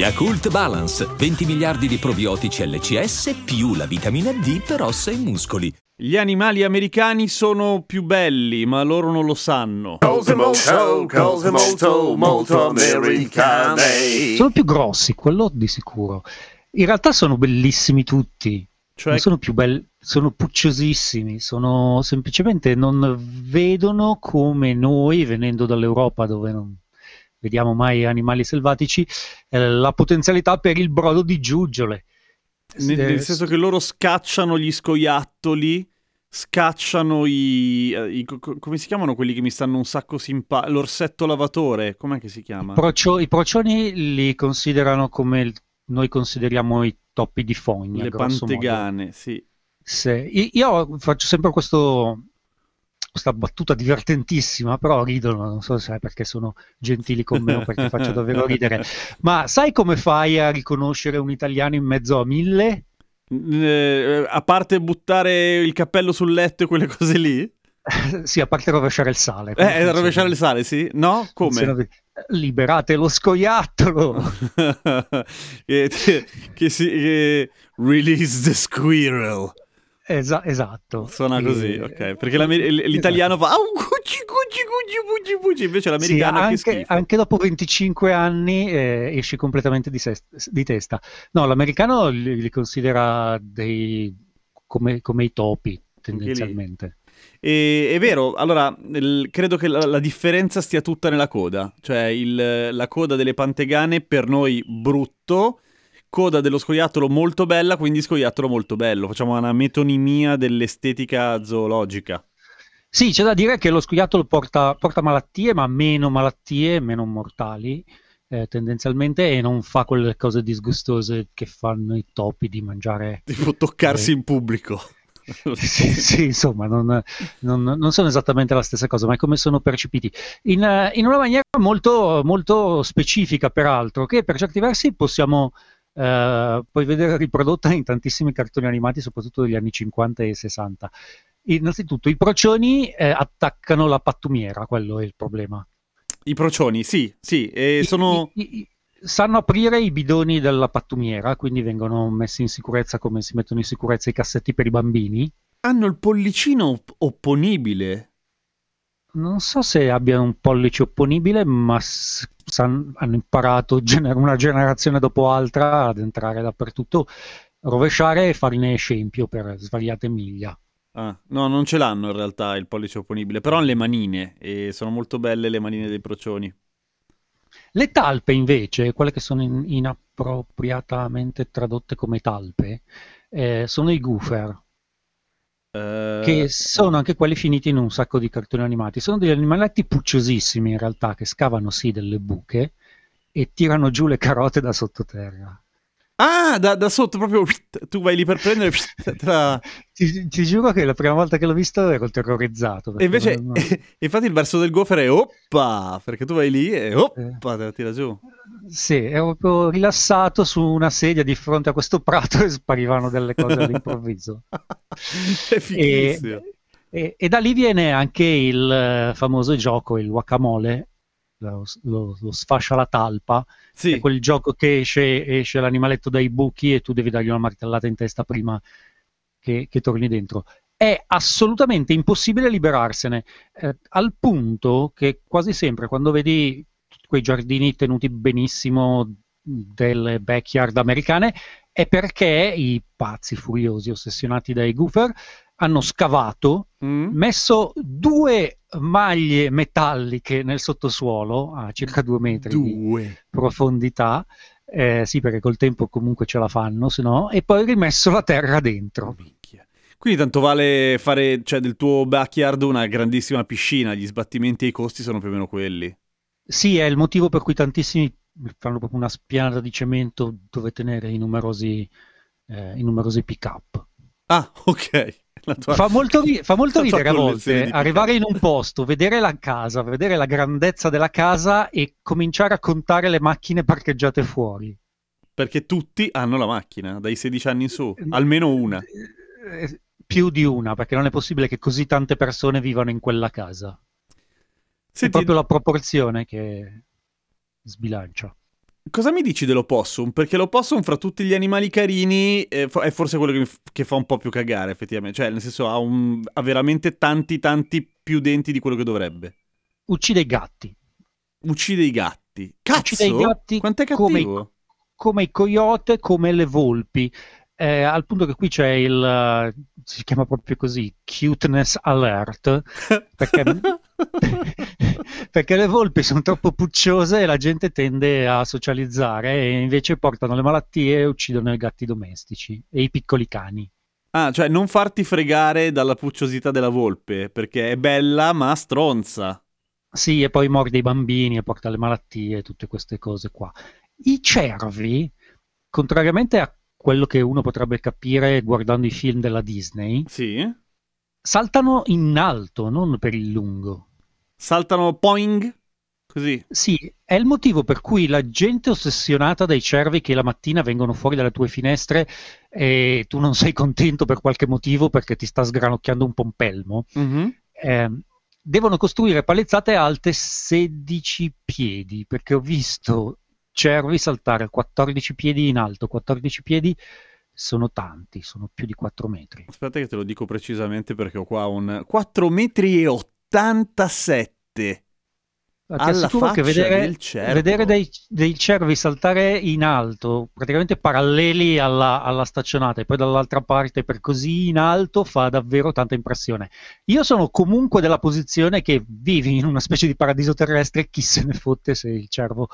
Yakult Balance, 20 miliardi di probiotici LCS più la vitamina D per ossa e muscoli. Gli animali americani sono più belli, ma loro non lo sanno. Cose molto, cose molto, molto americane. Sono più grossi, quello di sicuro. In realtà sono bellissimi tutti. Cioè, sono più belli, sono pucciosissimi, sono semplicemente non vedono come noi, venendo dall'Europa dove non vediamo mai animali selvatici, eh, la potenzialità per il brodo di giuggiole. nel, Eh, nel senso che loro scacciano gli scoiattoli, scacciano i, eh, i- co- co- come si chiamano quelli che mi stanno un sacco simpatici? L'orsetto lavatore, com'è che si chiama? procio- I procioni li considerano come il- noi consideriamo i topi di fogna, Le grosso modo. pantegane, sì. Se- i- io faccio sempre questo, questa battuta divertentissima, però ridono, non so se è perché sono gentili con me o perché faccio davvero ridere. Ma sai come fai a riconoscere un italiano in mezzo a mille? Eh, a parte buttare il cappello sul letto e quelle cose lì? sì, a parte rovesciare il sale. Eh, rovesciare il sale, sì? No? Come? Liberate lo scoiattolo! che, che si... che- release the squirrel. Esa- esatto. Suona E- così, ok. Perché l- l'italiano fa... "Au, cucci, cucci, cucci, cucci, cucci", invece Sì, l'americano che anche, schifo. anche dopo 25 anni eh, esci completamente di, se- di testa. No, l'americano li, li considera dei, come, come i topi, tendenzialmente. E- è vero, allora il- credo che la, la differenza stia tutta nella coda, cioè il- la coda delle pantegane per noi brutto, coda dello scoiattolo molto bella, quindi scoiattolo molto bello. Facciamo una metonimia dell'estetica zoologica. Sì, c'è da dire che lo scoiattolo porta, porta malattie, ma meno malattie, meno mortali, eh, tendenzialmente, e non fa quelle cose disgustose che fanno i topi di mangiare. Tipo toccarsi Eh. in pubblico. Sì, sì, insomma, non, non- non sono esattamente la stessa cosa, ma è come sono percepiti. In, eh, in una maniera molto, molto specifica, peraltro, che per certi versi possiamo eh, poi vedere riprodotta in tantissimi cartoni animati, soprattutto degli anni 50 e 60. Innanzitutto, i procioni eh, attaccano la pattumiera, quello è il problema. I procioni, sì, sì, e sono... i- i- sanno aprire i bidoni della pattumiera, quindi vengono messi in sicurezza come si mettono in sicurezza i cassetti per i bambini. hanno il pollicino op- opponibile. Non so se abbiano un pollice opponibile, ma s- san- hanno imparato gener- una generazione dopo altra ad entrare dappertutto, rovesciare e farne scempio per svariate miglia. Ah, no, non ce l'hanno in realtà il pollice opponibile, però hanno le manine e sono molto belle le manine dei procioni. Le talpe, invece, quelle che sono in- inappropriatamente tradotte come talpe, eh, sono i goofer, Eh, che sono anche quelli finiti in un sacco di cartoni animati. Sono degli animaletti pucciosissimi in realtà, che scavano sì delle buche e tirano giù le carote da sottoterra. Ah, da, da sotto proprio tu vai lì per prendere te la- Ti, ti giuro che la prima volta che l'ho visto ero terrorizzato. E invece, non- infatti il verso del gofere è oppa, perché tu vai lì e oppa, te la tira giù. Sì, ero proprio rilassato su una sedia di fronte a questo prato e sparivano delle cose all'improvviso. è fighissimo. E, e- e da lì viene anche il eh, famoso gioco, il guacamole, lo, lo- lo sfascia la talpa, Sì, è quel gioco che esce, esce l'animaletto dai buchi e tu devi dargli una martellata in testa prima che, che torni dentro. È assolutamente impossibile liberarsene, eh, al punto che quasi sempre quando vedi quei giardini tenuti benissimo delle backyard americane è perché i pazzi furiosi ossessionati dai goofer hanno scavato Mm? messo due maglie metalliche nel sottosuolo a circa due metri di Due. profondità, eh, sì perché col tempo comunque ce la fanno, se no, e poi rimesso la terra dentro. Minchia. Quindi tanto vale fare, cioè, del tuo backyard una grandissima piscina, gli sbattimenti e i costi sono più o meno quelli. Sì, è il motivo per cui tantissimi fanno proprio una spianata di cemento dove tenere i numerosi, eh, i numerosi pick-up. Ah, ok. Tua- Fa molto, ri- fa molto ridere a volte arrivare in un posto, vedere la casa, vedere la grandezza della casa e cominciare a contare le macchine parcheggiate fuori. Perché tutti hanno la macchina, dai 16 anni in su, almeno una. Eh, Più di una, perché non è possibile che così tante persone vivano in quella casa. È Senti, proprio la proporzione che sbilancia. Cosa mi dici dell'opossum? Perché l'opossum fra tutti gli animali carini eh, è forse quello che, f- che fa un po' più cagare, effettivamente. Cioè, nel senso, ha, un- ha veramente tanti, tanti più denti di quello che dovrebbe. Uccide i gatti. Uccide i gatti. Cazzo! Uccide i gatti Quanto è come i- cattivo? come i coyote, come le volpi. Eh, al punto che qui c'è il, eh, si chiama proprio così, cuteness alert, perché, perché le volpi sono troppo pucciose e la gente tende a socializzare e invece portano le malattie e uccidono i gatti domestici e i piccoli cani. Ah, cioè non farti fregare dalla pucciosità della volpe, perché è bella ma stronza. Sì, e poi morde i bambini e porta le malattie e tutte queste cose qua. I cervi, contrariamente a quello che uno potrebbe capire guardando i film della Disney, Sì. saltano in alto, non per il lungo. Saltano poing, così. Sì, è il motivo per cui la gente ossessionata dai cervi che la mattina vengono fuori dalle tue finestre e tu non sei contento per qualche motivo perché ti sta sgranocchiando un pompelmo, Mhm. eh, devono costruire palezzate alte 16 piedi, perché ho visto cervi saltare a 14 piedi in alto, 14 piedi sono tanti, sono più di 4 metri. Aspetta che te lo dico precisamente perché ho qua un 4 metri e 87. Ma Ti Alla assicuro che faccia vedere, del cervo. vedere dei, dei cervi saltare in alto, praticamente paralleli alla, alla staccionata e poi dall'altra parte per così in alto, fa davvero tanta impressione. Io sono comunque della posizione che vivi in una specie di paradiso terrestre, chi se ne fotte se il cervo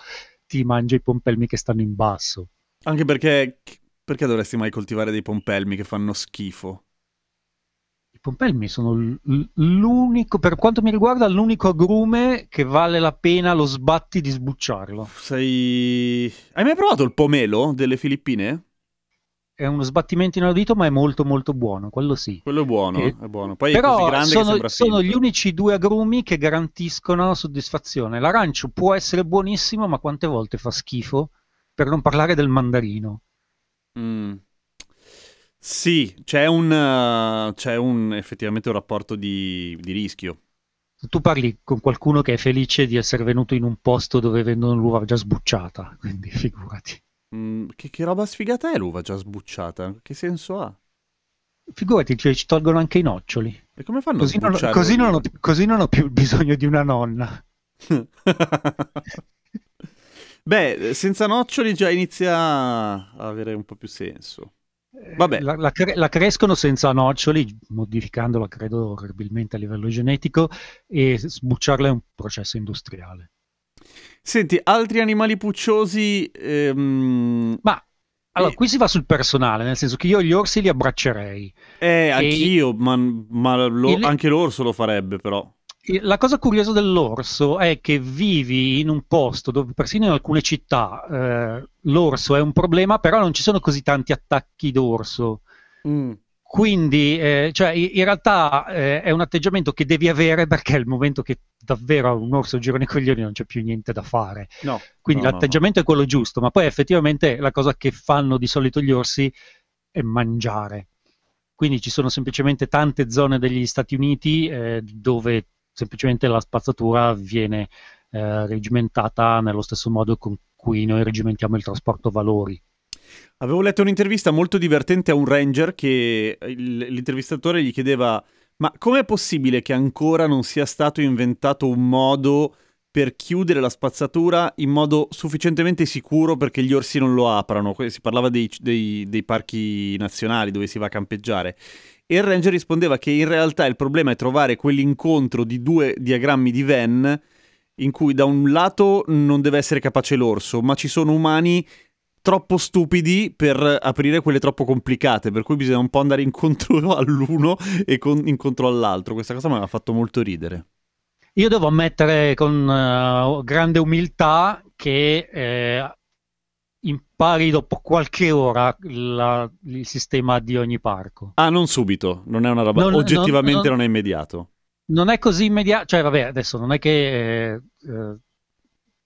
ti mangia i pompelmi che stanno in basso. Anche perché perché dovresti mai coltivare dei pompelmi che fanno schifo? Pompelmi sono l- l- l'unico, per quanto mi riguarda, l'unico agrume che vale la pena lo sbatti di sbucciarlo. Sei Hai mai provato il pomelo delle Filippine? È uno sbattimento inaudito, ma è molto molto buono, quello sì. Quello è buono, Eh, è buono. Poi è così Però grande che sono, sono gli unici due agrumi che garantiscono soddisfazione. L'arancio può essere buonissimo, ma quante volte fa schifo? Per non parlare del mandarino. Mm. Sì, c'è un, uh, c'è un effettivamente un rapporto di, di rischio. Tu parli con qualcuno che è felice di essere venuto in un posto dove vendono l'uva già sbucciata, quindi figurati. Mm, che, che roba sfigata è l'uva già sbucciata? Che senso ha? Figurati, cioè, ci tolgono anche i noccioli. E come fanno Così a non, così non ho, così non ho più bisogno di una nonna. Beh, senza noccioli già inizia a avere un po' più senso. Vabbè. La, la cre- la crescono senza noccioli, modificandola credo orribilmente a livello genetico, e sbucciarla è un processo industriale. Senti, altri animali pucciosi... ehm, Ma allora, E- qui si va sul personale, nel senso che io gli orsi li abbraccerei. Eh, anch'io, ma, ma lo- il- anche l'orso lo farebbe però. La cosa curiosa dell'orso è che vivi in un posto dove persino in alcune città eh, l'orso è un problema, però non ci sono così tanti attacchi d'orso. Quindi, eh, cioè, in realtà eh, è un atteggiamento che devi avere perché è il momento che davvero un orso girano i coglioni non c'è più niente da fare. No. Quindi no, no, l'atteggiamento è quello giusto, ma poi effettivamente la cosa che fanno di solito gli orsi è mangiare. Quindi ci sono semplicemente tante zone degli Stati Uniti eh, dove semplicemente la spazzatura viene eh, regimentata nello stesso modo con cui noi regimentiamo il trasporto valori. Avevo letto un'intervista molto divertente a un ranger che il- l'intervistatore gli chiedeva ma com'è possibile che ancora non sia stato inventato un modo per chiudere la spazzatura in modo sufficientemente sicuro perché gli orsi non lo aprano? Si parlava dei, dei- dei parchi nazionali dove si va a campeggiare. E il ranger rispondeva che in realtà il problema è trovare quell'incontro di due diagrammi di Venn in cui da un lato non deve essere capace l'orso, ma ci sono umani troppo stupidi per aprire quelle troppo complicate, per cui bisogna un po' andare incontro all'uno e con- incontro all'altro. Questa cosa mi ha fatto molto ridere. Io devo ammettere con eh, grande umiltà che eh, impari dopo qualche ora la- il sistema di ogni parco. Ah, non subito, non è una roba. Non- oggettivamente non- non, è immediato. Non è così immediato, cioè vabbè, adesso non è che eh, eh,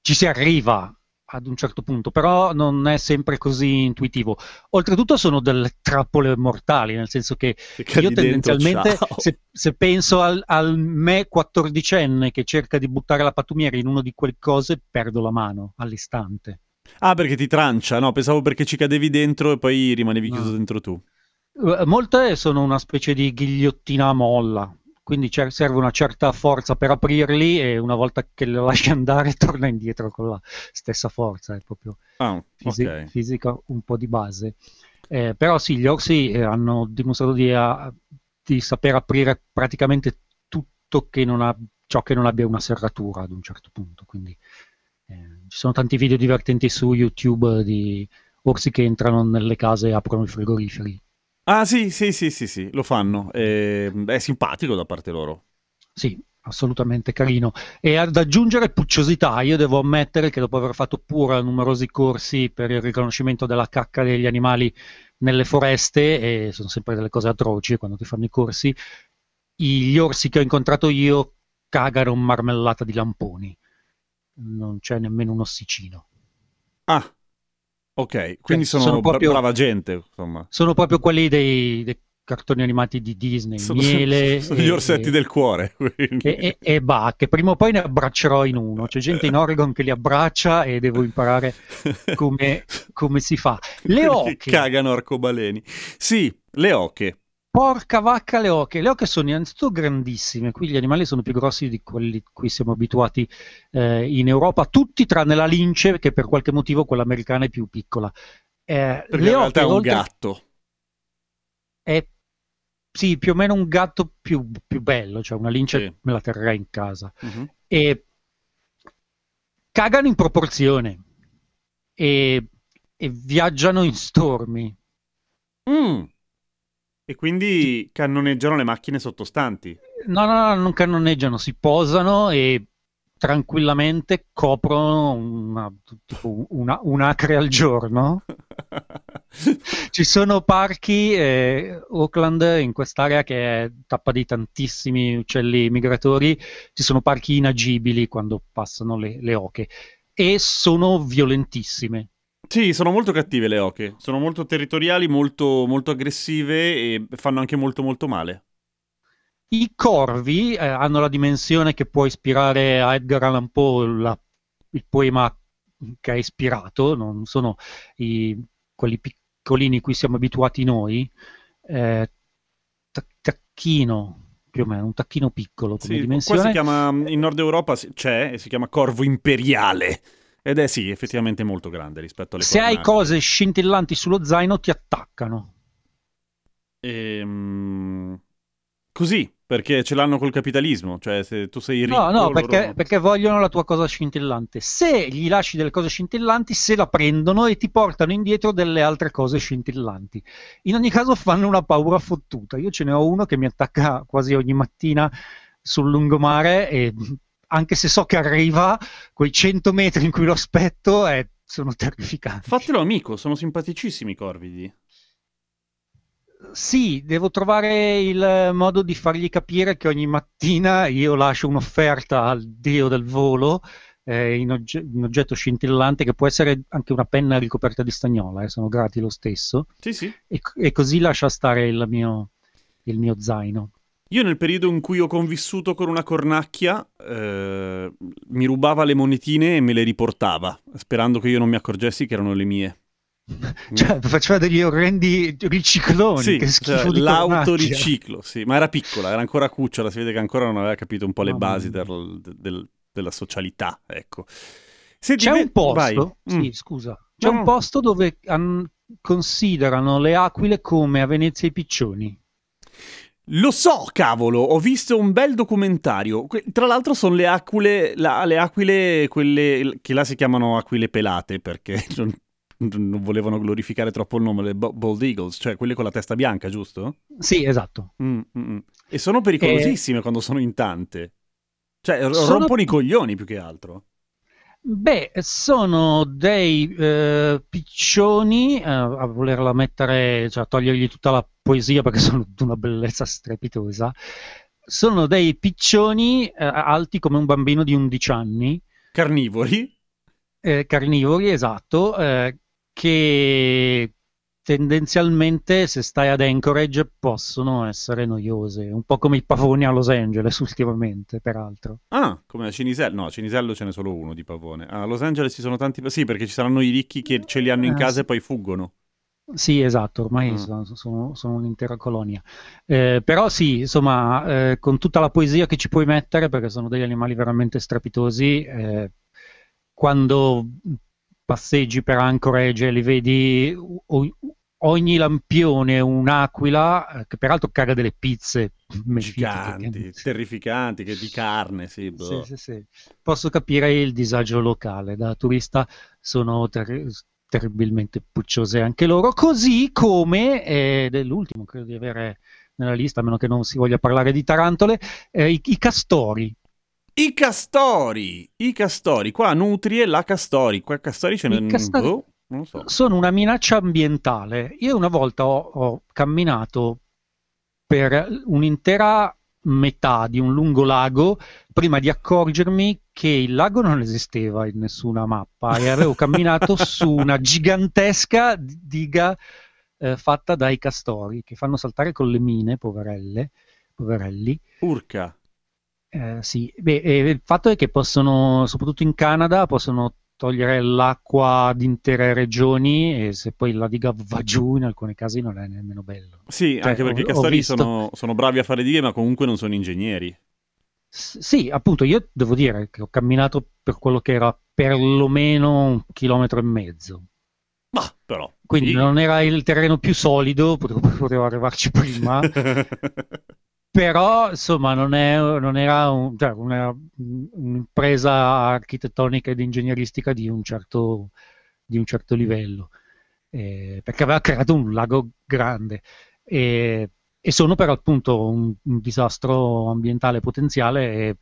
ci si arriva ad un certo punto, però non è sempre così intuitivo. Oltretutto sono delle trappole mortali, nel senso che cadi io tendenzialmente, se, se penso al, al me quattordicenne che cerca di buttare la pattumiera in uno di quelle cose, perdo la mano all'istante. Ah, perché ti trancia? No, pensavo perché ci cadevi dentro e poi rimanevi No. chiuso dentro tu. Eh, Molte sono una specie di ghigliottina a molla, quindi serve una certa forza per aprirli e una volta che le lasci andare torna indietro con la stessa forza, è proprio Ah, fisi- fisica un po' di base. Eh, però sì, gli orsi eh, hanno dimostrato di, a- di saper aprire praticamente tutto che non ha, ciò che non abbia una serratura ad un certo punto, quindi eh, ci sono tanti video divertenti su YouTube di orsi che entrano nelle case e aprono i frigoriferi. Ah, sì, sì, sì, sì, sì, lo fanno. Eh, è simpatico da parte loro. Sì, assolutamente carino. E ad aggiungere pucciosità, io devo ammettere che dopo aver fatto pure numerosi corsi per il riconoscimento della cacca degli animali nelle foreste, e sono sempre delle cose atroci quando ti fanno i corsi, gli orsi che ho incontrato io cagano marmellata di lamponi. Non c'è nemmeno un ossicino. Ah, ok, quindi Cioè, sono, sono proprio- brava gente, insomma. Sono proprio quelli dei, dei cartoni animati di Disney, Sono, miele sono gli e- orsetti del cuore. quindi. e, e, e bah, che prima o poi ne abbraccerò in uno. C'è gente in Oregon che li abbraccia e devo imparare come, come si fa. Le oche, cagano arcobaleni. Sì, le oche. Porca vacca le oche. Le oche sono innanzitutto grandissime, qui gli animali sono più grossi di quelli a cui siamo abituati eh, in Europa, tutti tranne la lince, che per qualche motivo quella americana è più piccola. Eh, Perché le in realtà oche, è un oltre- gatto. è sì, più o meno un gatto più, più bello, cioè una lince Sì. me la terrei in casa. Mhm. e cagano in proporzione e, e viaggiano in stormi. Mm. E quindi cannoneggiano le macchine sottostanti. No, no, no, non cannoneggiano, si posano e tranquillamente coprono una, una- un'acre al giorno. Ci sono parchi, eh, Auckland, in quest'area che è tappa di tantissimi uccelli migratori, ci sono parchi inagibili quando passano le, le oche e sono violentissime. Sì, sono molto cattive le oche. Sono molto territoriali, molto, molto aggressive e fanno anche molto molto male. I corvi eh, hanno la dimensione che può ispirare a Edgar Allan Poe la- il poema che ha ispirato, non sono i- quelli piccolini cui siamo abituati noi. Eh, ta- tacchino, più o meno, un tacchino piccolo come Sì, qua dimensione. si chiama, in Nord Europa c'è e si chiama corvo imperiale. Ed è sì, effettivamente molto grande rispetto alle Se hai cornacchie. cose scintillanti sullo zaino ti attaccano. Ehm, Così, perché ce l'hanno col capitalismo. Cioè, se tu sei ricco... No, no, loro- perché, perché vogliono la tua cosa scintillante. Se gli lasci delle cose scintillanti, se la prendono e ti portano indietro delle altre cose scintillanti. In ogni caso fanno una paura fottuta. Io ce ne ho uno che mi attacca quasi ogni mattina sul lungomare e anche se so che arriva, quei 100 metri in cui lo aspetto eh, sono terrificanti. Fatelo amico, sono simpaticissimi i corvidi. Sì, devo trovare il modo di fargli capire che ogni mattina io lascio un'offerta al dio del volo eh, in ogge- un oggetto scintillante che può essere anche una penna ricoperta di stagnola, eh, sono grati lo stesso, Sì, sì. e, e così lascia stare il mio, il mio zaino. Io nel periodo in cui ho convissuto con una cornacchia, eh, mi rubava le monetine e me le riportava, sperando che io non mi accorgessi che erano le mie. Cioè, faceva degli orrendi ricicloni, Sì, che schifo cioè, l'autoriciclo, sì, ma era piccola, era ancora cucciola, si vede che ancora non aveva capito un po' le Mamma basi del- del- della socialità, ecco. Senti, C'è ve- un posto, vai. sì, Mm. scusa, c'è No, un posto dove han- considerano le aquile come a Venezia i piccioni. Lo so, cavolo, ho visto un bel documentario. Que- tra l'altro sono le aquile, la- le aquile, quelle che là si chiamano aquile pelate perché non, non volevano glorificare troppo il nome, le bo- bald eagles, cioè quelle con la testa bianca, giusto? Sì, esatto. Mm, mm, mm. E sono pericolosissime quando sono in tante. Cioè, r- Sono- rompono i coglioni più che altro. Beh, sono dei eh, piccioni, eh, a volerla mettere, cioè a togliergli tutta la poesia perché sono di una bellezza strepitosa, sono dei piccioni eh, alti come un bambino di 11 anni, Carnivori? eh, carnivori, esatto, eh, che tendenzialmente se stai ad Anchorage possono essere noiose, un po' come i pavoni a Los Angeles ultimamente, peraltro. Ah, come a Cinisello. No, a Cinisello ce n'è solo uno di pavone. A Los Angeles ci sono tanti... Sì, perché ci saranno i ricchi che ce li hanno in Eh, casa e poi fuggono. Sì, esatto, ormai Mm. sono, sono- sono un'intera colonia. Eh, però sì, insomma, eh, con tutta la poesia che ci puoi mettere, perché sono degli animali veramente strepitosi, eh, quando passeggi per Anchorage e li vedi, o- ogni lampione è un'aquila, eh, che peraltro caga delle pizze Giganti, terrificanti, che di carne, sì. Sì, boh. sì, sì. Posso capire il disagio locale. Da turista sono ter- terribilmente pucciose anche loro, così come, ed è l'ultimo credo di avere nella lista, a meno che non si voglia parlare di tarantole, eh, i, i castori. I castori, i castori. Qua Nutrie, la castori. Qua castori ce I ne... non so. Sono una minaccia ambientale. Io una volta ho, ho camminato per un'intera metà di un lungo lago prima di accorgermi che il lago non esisteva in nessuna mappa e avevo camminato su una gigantesca diga eh, fatta dai castori che fanno saltare con le mine, poverelle, poverelli. Urca. Eh, sì, Beh, e il fatto è che possono, soprattutto in Canada, possono togliere l'acqua di intere regioni e se poi la diga va giù, in alcuni casi non è nemmeno bello. Sì, Cioè, anche perché i ho castori visto- sono, sono bravi a fare dighe, ma comunque non sono ingegneri. S- sì, appunto, io devo dire che ho camminato per quello che era perlomeno un chilometro e mezzo. Ma però. Quindi sì. non era il terreno più solido, potevo, potevo arrivarci prima, però insomma non, è- non era un- cioè, una- un'impresa architettonica ed ingegneristica di un certo, di un certo livello, eh, perché aveva creato un lago grande e, e sono per appunto un, un disastro ambientale potenziale e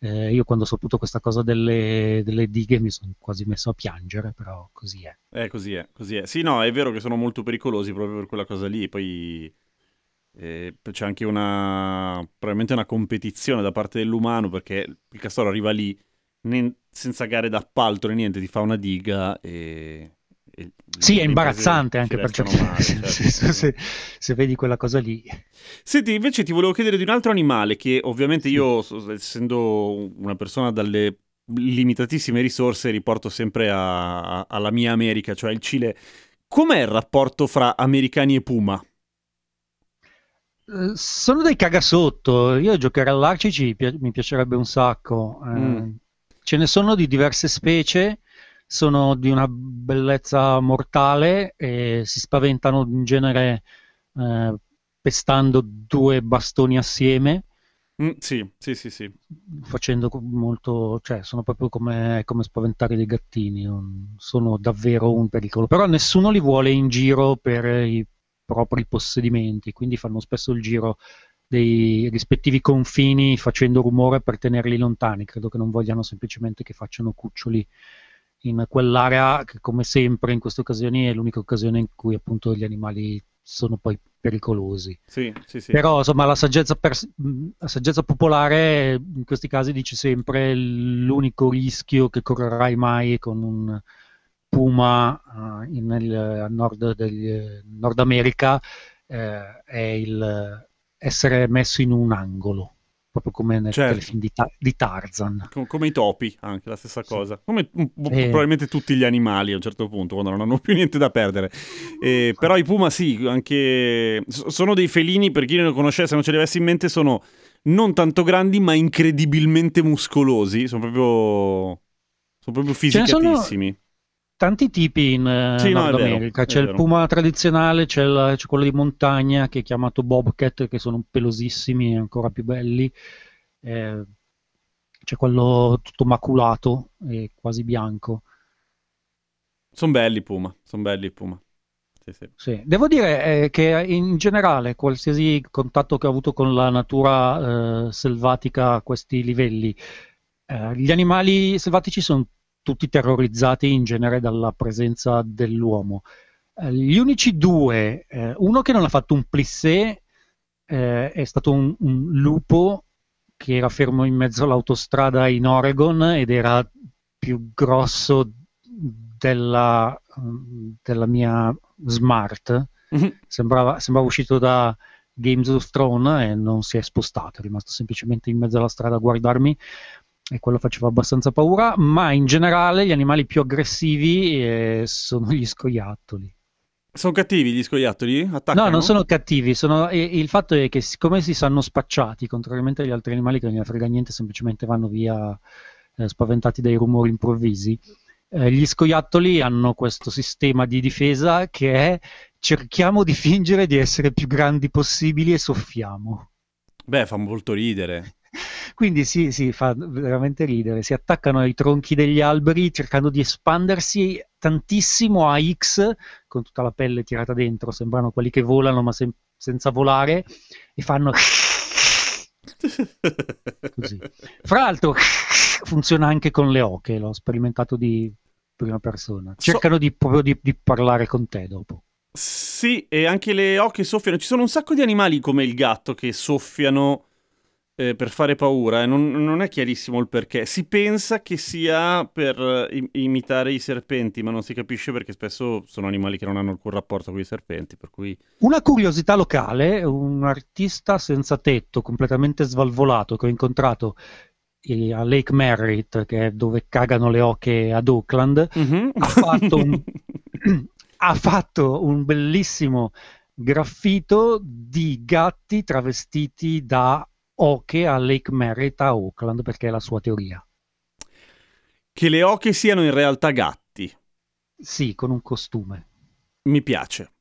eh, io quando ho saputo questa cosa delle, delle dighe mi sono quasi messo a piangere, però così è. Eh, così è, così è. Sì, no, è vero che sono molto pericolosi proprio per quella cosa lì. Poi eh, c'è anche una, probabilmente una competizione da parte dell'umano perché il castoro arriva lì ne- senza gare d'appalto né niente, ti fa una diga e... e Sì, è imbarazzante anche per restano certi male, certo. senso, se, se vedi quella cosa lì. Senti, invece ti volevo chiedere di un altro animale che ovviamente io, so- essendo una persona dalle limitatissime risorse, riporto sempre a- a- alla mia America, cioè il Cile. Com'è il rapporto fra americani e puma? Eh, Sono dei cagasotto, io giocare all'Arci mi, pi- mi piacerebbe un sacco. Eh, Mm. Ce ne sono di diverse specie, sono di una bellezza mortale e si spaventano in genere eh, pestando due bastoni assieme. Mm, sì, sì, sì, sì. facendo molto, cioè sono proprio come, come spaventare dei gattini, sono davvero un pericolo, però nessuno li vuole in giro per i propri possedimenti, quindi fanno spesso il giro dei rispettivi confini facendo rumore per tenerli lontani, credo che non vogliano semplicemente che facciano cuccioli in quell'area che come sempre in queste occasioni è l'unica occasione in cui appunto gli animali sono poi pericolosi. Sì, sì, sì. Però insomma la saggezza, pers- la saggezza popolare in questi casi dice sempre l'unico rischio che correrai mai con un puma eh, in- nel nord del Nord America eh, è il essere messo in un angolo, proprio come nel Certo. telefilm di, Ta- di Tarzan. Co- Come i topi, anche la stessa cosa. Come mm, Eh. probabilmente tutti gli animali a un certo punto, quando non hanno più niente da perdere. Eh, però i puma sì, anche... s- sono dei felini, per chi non lo conoscesse, non ce li avessi in mente, sono non tanto grandi, ma incredibilmente muscolosi. Sono proprio... Sono proprio fisicatissimi. Tanti tipi in eh, Sì, no, Nord vero, America, è c'è il vero. puma tradizionale, c'è, il- c'è quello di montagna che è chiamato bobcat, che sono pelosissimi e ancora più belli, Eh, c'è quello tutto maculato e quasi bianco. Sono belli i puma, sono belli puma. Sì, sì. Sì. Devo dire eh, che in generale qualsiasi contatto che ho avuto con la natura eh, selvatica a questi livelli, eh, gli animali selvatici sono tutti terrorizzati in genere dalla presenza dell'uomo. Eh, gli unici due, eh, uno che non ha fatto un plissé eh, è stato un, un, lupo che era fermo in mezzo all'autostrada in Oregon ed era più grosso della, della mia smart. Mm-hmm. Sembrava, sembrava uscito da Games of Thrones e non si è spostato, è rimasto semplicemente in mezzo alla strada a guardarmi e quello faceva abbastanza paura, ma in generale gli animali più aggressivi eh, sono gli scoiattoli. Sono cattivi gli scoiattoli? Attaccano? No, non sono cattivi. Sono... il fatto è che, siccome si sanno spacciati, contrariamente agli altri animali che non ne frega niente, semplicemente vanno via eh, spaventati dai rumori improvvisi, eh, gli scoiattoli hanno questo sistema di difesa che è cerchiamo di fingere di essere più grandi possibili e soffiamo. Beh, fa molto ridere. Quindi sì, sì, fa veramente ridere. Si attaccano ai tronchi degli alberi cercando di espandersi tantissimo a X con tutta la pelle tirata dentro. Sembrano quelli che volano ma sen- senza volare e fanno... Così. Fra l'altro funziona anche con le oche, l'ho sperimentato di prima persona. Cercano so... di, proprio di, di parlare con te dopo. Sì, e anche le oche soffiano. Ci sono un sacco di animali come il gatto che soffiano eh, per fare paura e non, non, è chiarissimo il perché. Si pensa che sia per uh, imitare i serpenti, ma non si capisce perché spesso sono animali che non hanno alcun rapporto con i serpenti. Per cui... Una curiosità locale, un artista senza tetto, completamente svalvolato, che ho incontrato eh, a Lake Merritt, che è dove cagano le oche ad Auckland, mm-hmm. ha, fatto un, ha fatto un bellissimo graffito di gatti travestiti da oche a Lake Merritt a Auckland perché è la sua teoria. Che le oche siano in realtà gatti. Sì, con un costume. Mi piace.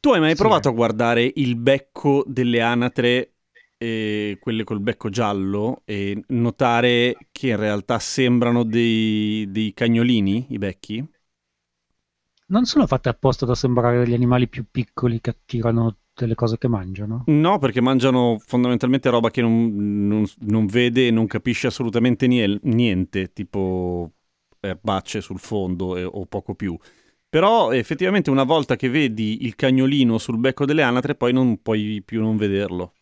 Tu hai mai sì. provato a guardare il becco delle anatre, eh, quelle col becco giallo, e notare che in realtà sembrano dei, dei cagnolini, i becchi? Non sono fatte apposta da sembrare degli animali più piccoli che attirano tutte le cose che mangiano? No, perché mangiano fondamentalmente roba che non, non, non vede e non capisce assolutamente niente, tipo erbacce sul fondo e, o poco più. Però effettivamente una volta che vedi il cagnolino sul becco delle anatre, poi non puoi più non vederlo.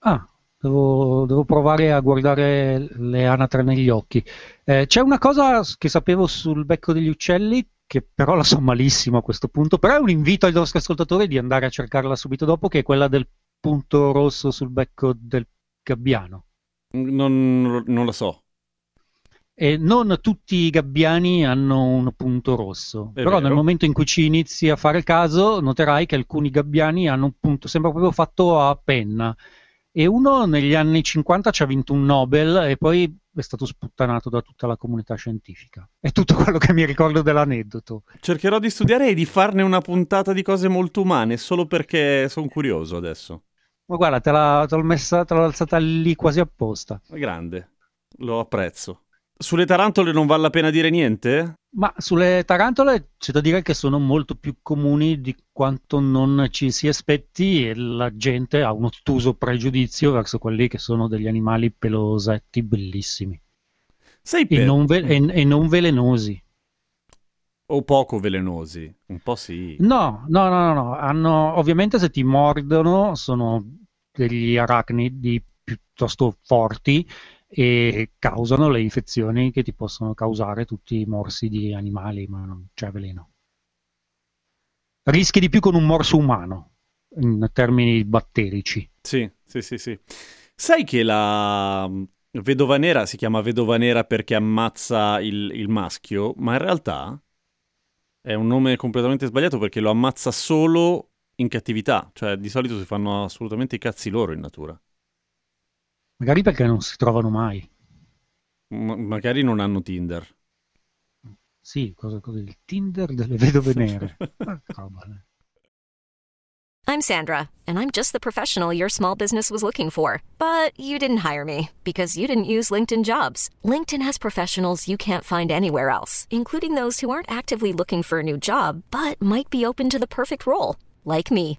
Ah, devo, devo provare a guardare le anatre negli occhi. Eh, c'è una cosa che sapevo sul becco degli uccelli che però la so malissimo a questo punto, però è un invito ai nostri ascoltatori di andare a cercarla subito dopo, che è quella del punto rosso sul becco del gabbiano. Non, non lo so. E non tutti i gabbiani hanno un punto rosso, è però vero. nel momento in cui ci inizi a fare caso noterai che alcuni gabbiani hanno un punto, sembra proprio fatto a penna. E uno negli anni 50 ci ha vinto un Nobel e poi è stato sputtanato da tutta la comunità scientifica. È tutto quello che mi ricordo dell'aneddoto. Cercherò di studiare e di farne una puntata di cose molto umane, solo perché sono curioso adesso. Ma guarda, te, la, te l'ho messa, te l'ho alzata lì quasi apposta. Grande, lo apprezzo. Sulle tarantole non vale la pena dire niente? Ma sulle tarantole c'è da dire che sono molto più comuni di quanto non ci si aspetti e la gente ha un ottuso pregiudizio verso quelli che sono degli animali pelosetti bellissimi. Sei per... e, non ve- e, e non velenosi. O poco velenosi, un po' sì. No, no, no, no, Hanno, ovviamente se ti mordono sono degli arachnidi piuttosto forti e causano le infezioni che ti possono causare tutti i morsi di animali, ma non c'è veleno. Rischi di più con un morso umano, in termini batterici. Sì, sì, sì, sì. Sai che la mm, vedova nera si chiama vedova nera perché ammazza il, il maschio, ma in realtà è un nome completamente sbagliato perché lo ammazza solo in cattività, cioè di solito si fanno assolutamente i cazzi loro in natura. Magari perché non si trovano mai. Ma- magari non hanno Tinder. Sì, cosa così. Il Tinder delle vedove nere. I'm Sandra, and I'm just the professional your small business was looking for. But you didn't hire me because you didn't use LinkedIn jobs. LinkedIn has professionals you can't find anywhere else, including those who aren't actively looking for a new job but might be open to the perfect role, like me.